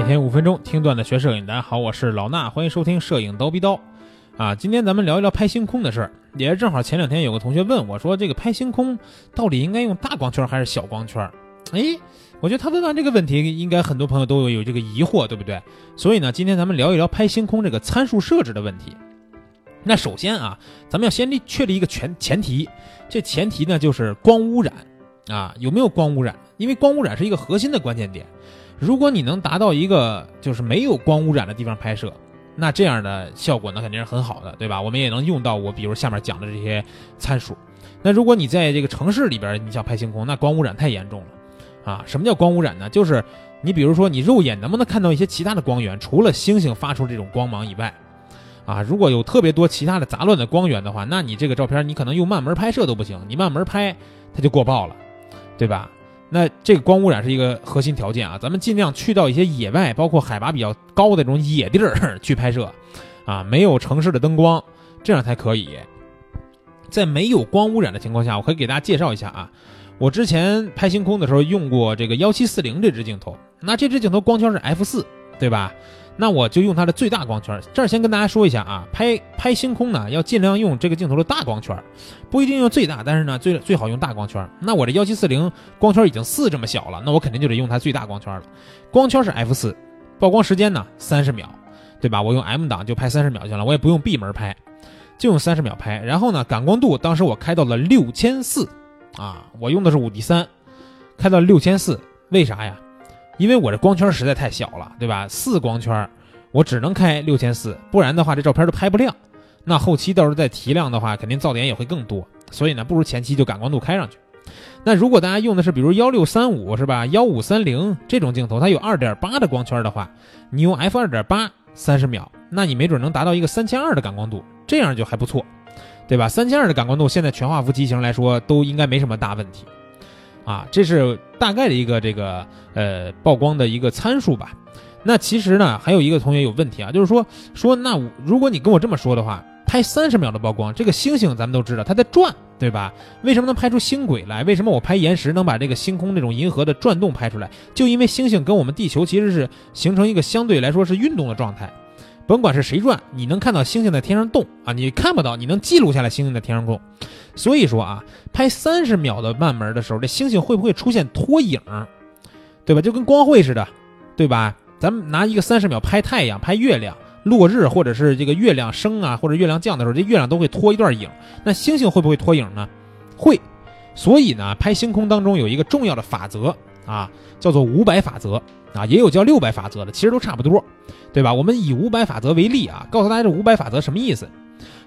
每天五分钟听段子学摄影，大家好，我是老衲，欢迎收听摄影刀逼刀。啊，今天咱们聊一聊拍星空的事儿，也是正好前两天有个同学问我说，这个拍星空到底应该用大光圈还是小光圈？哎，我觉得他问完这个问题，应该很多朋友都有有这个疑惑，对不对？所以呢，今天咱们聊一聊拍星空这个参数设置的问题。那首先啊，咱们要先立确立一个前前提，这前提呢就是光污染啊，有没有光污染？因为光污染是一个核心的关键点。如果你能达到一个就是没有光污染的地方拍摄，那这样的效果呢肯定是很好的，对吧？我们也能用到我比如下面讲的这些参数。那如果你在这个城市里边，你想拍星空，那光污染太严重了啊！什么叫光污染呢？就是你比如说你肉眼能不能看到一些其他的光源，除了星星发出这种光芒以外，啊，如果有特别多其他的杂乱的光源的话，那你这个照片你可能用慢门拍摄都不行，你慢门拍它就过曝了，对吧？那这个光污染是一个核心条件啊，咱们尽量去到一些野外，包括海拔比较高的这种野地儿 去拍摄，啊，没有城市的灯光，这样才可以。在没有光污染的情况下，我可以给大家介绍一下啊，我之前拍星空的时候用过这个幺七四零这支镜头，那这支镜头光圈是 f 四，对吧？那我就用它的最大光圈。这儿先跟大家说一下啊，拍拍星空呢，要尽量用这个镜头的大光圈，不一定用最大，但是呢，最最好用大光圈。那我这幺七四零光圈已经四这么小了，那我肯定就得用它最大光圈了。光圈是 f 四，曝光时间呢三十秒，对吧？我用 M 档就拍三十秒就行了，我也不用闭门拍，就用三十秒拍。然后呢，感光度当时我开到了六千四，啊，我用的是五 D 三，开到六千四，为啥呀？因为我这光圈实在太小了，对吧？四光圈，我只能开六千四，不然的话这照片都拍不亮。那后期到时候再提亮的话，肯定噪点也会更多。所以呢，不如前期就感光度开上去。那如果大家用的是比如幺六三五是吧？幺五三零这种镜头，它有二点八的光圈的话，你用 f 二点八三十秒，那你没准能达到一个三千二的感光度，这样就还不错，对吧？三千二的感光度，现在全画幅机型来说都应该没什么大问题。啊，这是大概的一个这个呃曝光的一个参数吧。那其实呢，还有一个同学有问题啊，就是说说那如果你跟我这么说的话，拍三十秒的曝光，这个星星咱们都知道它在转，对吧？为什么能拍出星轨来？为什么我拍岩石能把这个星空这种银河的转动拍出来？就因为星星跟我们地球其实是形成一个相对来说是运动的状态。甭管是谁转，你能看到星星在天上动啊，你看不到，你能记录下来星星在天上动。所以说啊，拍三十秒的慢门的时候，这星星会不会出现拖影，对吧？就跟光绘似的，对吧？咱们拿一个三十秒拍太阳、拍月亮、落日，或者是这个月亮升啊，或者月亮降的时候，这月亮都会拖一段影。那星星会不会拖影呢？会。所以呢，拍星空当中有一个重要的法则啊，叫做五百法则啊，也有叫六百法则的，其实都差不多，对吧？我们以五百法则为例啊，告诉大家这五百法则什么意思。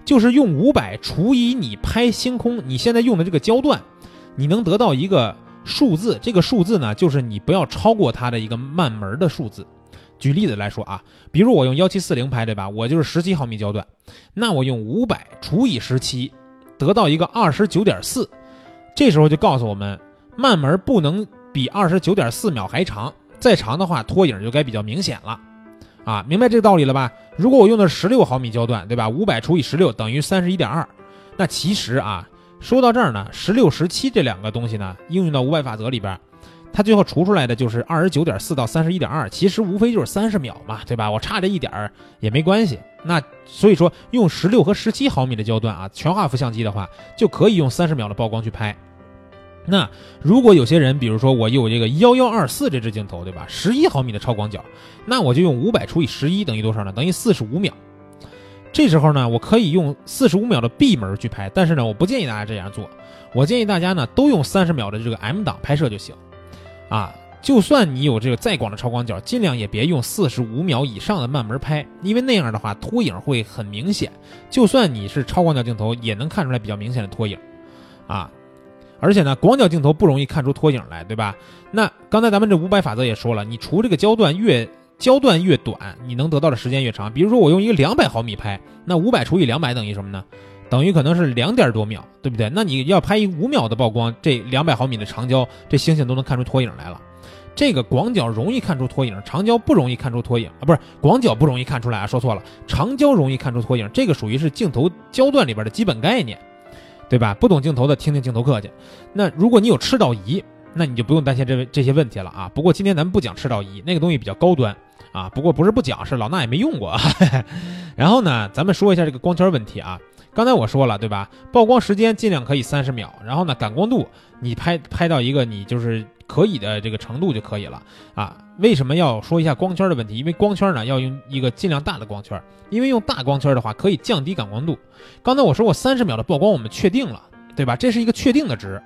就是用五百除以你拍星空，你现在用的这个焦段，你能得到一个数字。这个数字呢，就是你不要超过它的一个慢门的数字。举例子来说啊，比如我用幺七四零拍，对吧？我就是十七毫米焦段，那我用五百除以十七，得到一个二十九点四。这时候就告诉我们，慢门不能比二十九点四秒还长，再长的话拖影就该比较明显了。啊，明白这个道理了吧？如果我用的是十六毫米焦段，对吧？五百除以十六等于三十一点二。那其实啊，说到这儿呢，十六、十七这两个东西呢，应用到五百法则里边，它最后除出来的就是二十九点四到三十一点二。其实无非就是三十秒嘛，对吧？我差这一点儿也没关系。那所以说，用十六和十七毫米的焦段啊，全画幅相机的话，就可以用三十秒的曝光去拍。那如果有些人，比如说我有这个幺幺二四这支镜头，对吧？十一毫米的超广角，那我就用五百除以十一等于多少呢？等于四十五秒。这时候呢，我可以用四十五秒的闭门去拍，但是呢，我不建议大家这样做。我建议大家呢，都用三十秒的这个 M 档拍摄就行。啊，就算你有这个再广的超广角，尽量也别用四十五秒以上的慢门拍，因为那样的话拖影会很明显。就算你是超广角镜头，也能看出来比较明显的拖影。啊。而且呢，广角镜头不容易看出拖影来，对吧？那刚才咱们这五百法则也说了，你除这个焦段越焦段越短，你能得到的时间越长。比如说我用一个两百毫米拍，那五百除以两百等于什么呢？等于可能是两点多秒，对不对？那你要拍一五秒的曝光，这两百毫米的长焦，这星星都能看出拖影来了。这个广角容易看出拖影，长焦不容易看出拖影啊，不是广角不容易看出来啊，说错了，长焦容易看出拖影，这个属于是镜头焦段里边的基本概念。对吧？不懂镜头的听听镜头课去。那如果你有赤道仪，那你就不用担心这这些问题了啊。不过今天咱们不讲赤道仪，那个东西比较高端啊。不过不是不讲，是老衲也没用过。然后呢，咱们说一下这个光圈问题啊。刚才我说了，对吧？曝光时间尽量可以三十秒，然后呢，感光度你拍拍到一个你就是可以的这个程度就可以了啊。为什么要说一下光圈的问题？因为光圈呢要用一个尽量大的光圈，因为用大光圈的话可以降低感光度。刚才我说过三十秒的曝光，我们确定了，对吧？这是一个确定的值，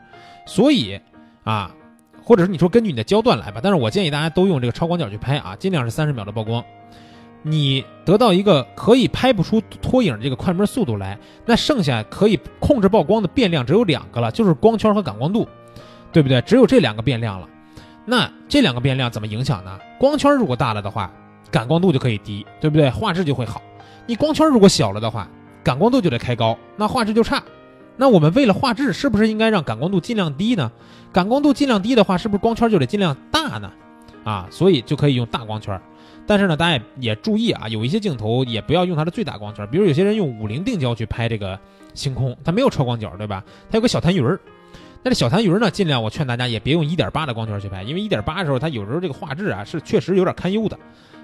所以啊，或者是你说根据你的焦段来吧，但是我建议大家都用这个超广角去拍啊，尽量是三十秒的曝光。你得到一个可以拍不出拖影这个快门速度来，那剩下可以控制曝光的变量只有两个了，就是光圈和感光度，对不对？只有这两个变量了。那这两个变量怎么影响呢？光圈如果大了的话，感光度就可以低，对不对？画质就会好。你光圈如果小了的话，感光度就得开高，那画质就差。那我们为了画质，是不是应该让感光度尽量低呢？感光度尽量低的话，是不是光圈就得尽量大呢？啊，所以就可以用大光圈。但是呢，大家也注意啊，有一些镜头也不要用它的最大光圈，比如有些人用五零定焦去拍这个星空，它没有超广角，对吧？它有个小痰盂儿。那这小痰盂呢，尽量我劝大家也别用一点八的光圈去拍，因为一点八的时候它有时候这个画质啊是确实有点堪忧的。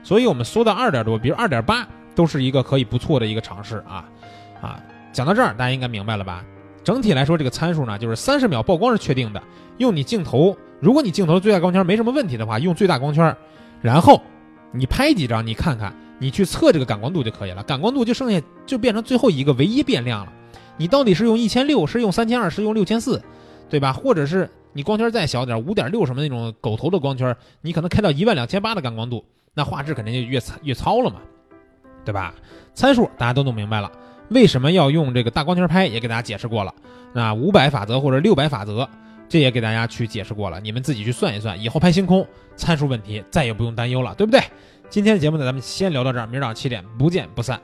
所以我们缩到二点多，比如二点八都是一个可以不错的一个尝试啊啊。讲到这儿，大家应该明白了吧？整体来说，这个参数呢，就是三十秒曝光是确定的，用你镜头，如果你镜头最大光圈没什么问题的话，用最大光圈，然后。你拍几张，你看看，你去测这个感光度就可以了。感光度就剩下就变成最后一个唯一变量了。你到底是用一千六，是用三千二，是用六千四，对吧？或者是你光圈再小点，五点六什么那种狗头的光圈，你可能开到一万两千八的感光度，那画质肯定就越越糙了嘛，对吧？参数大家都弄明白了，为什么要用这个大光圈拍，也给大家解释过了。那五百法则或者六百法则。这也给大家去解释过了，你们自己去算一算，以后拍星空参数问题再也不用担忧了，对不对？今天的节目呢，咱们先聊到这儿，明儿早上七点不见不散。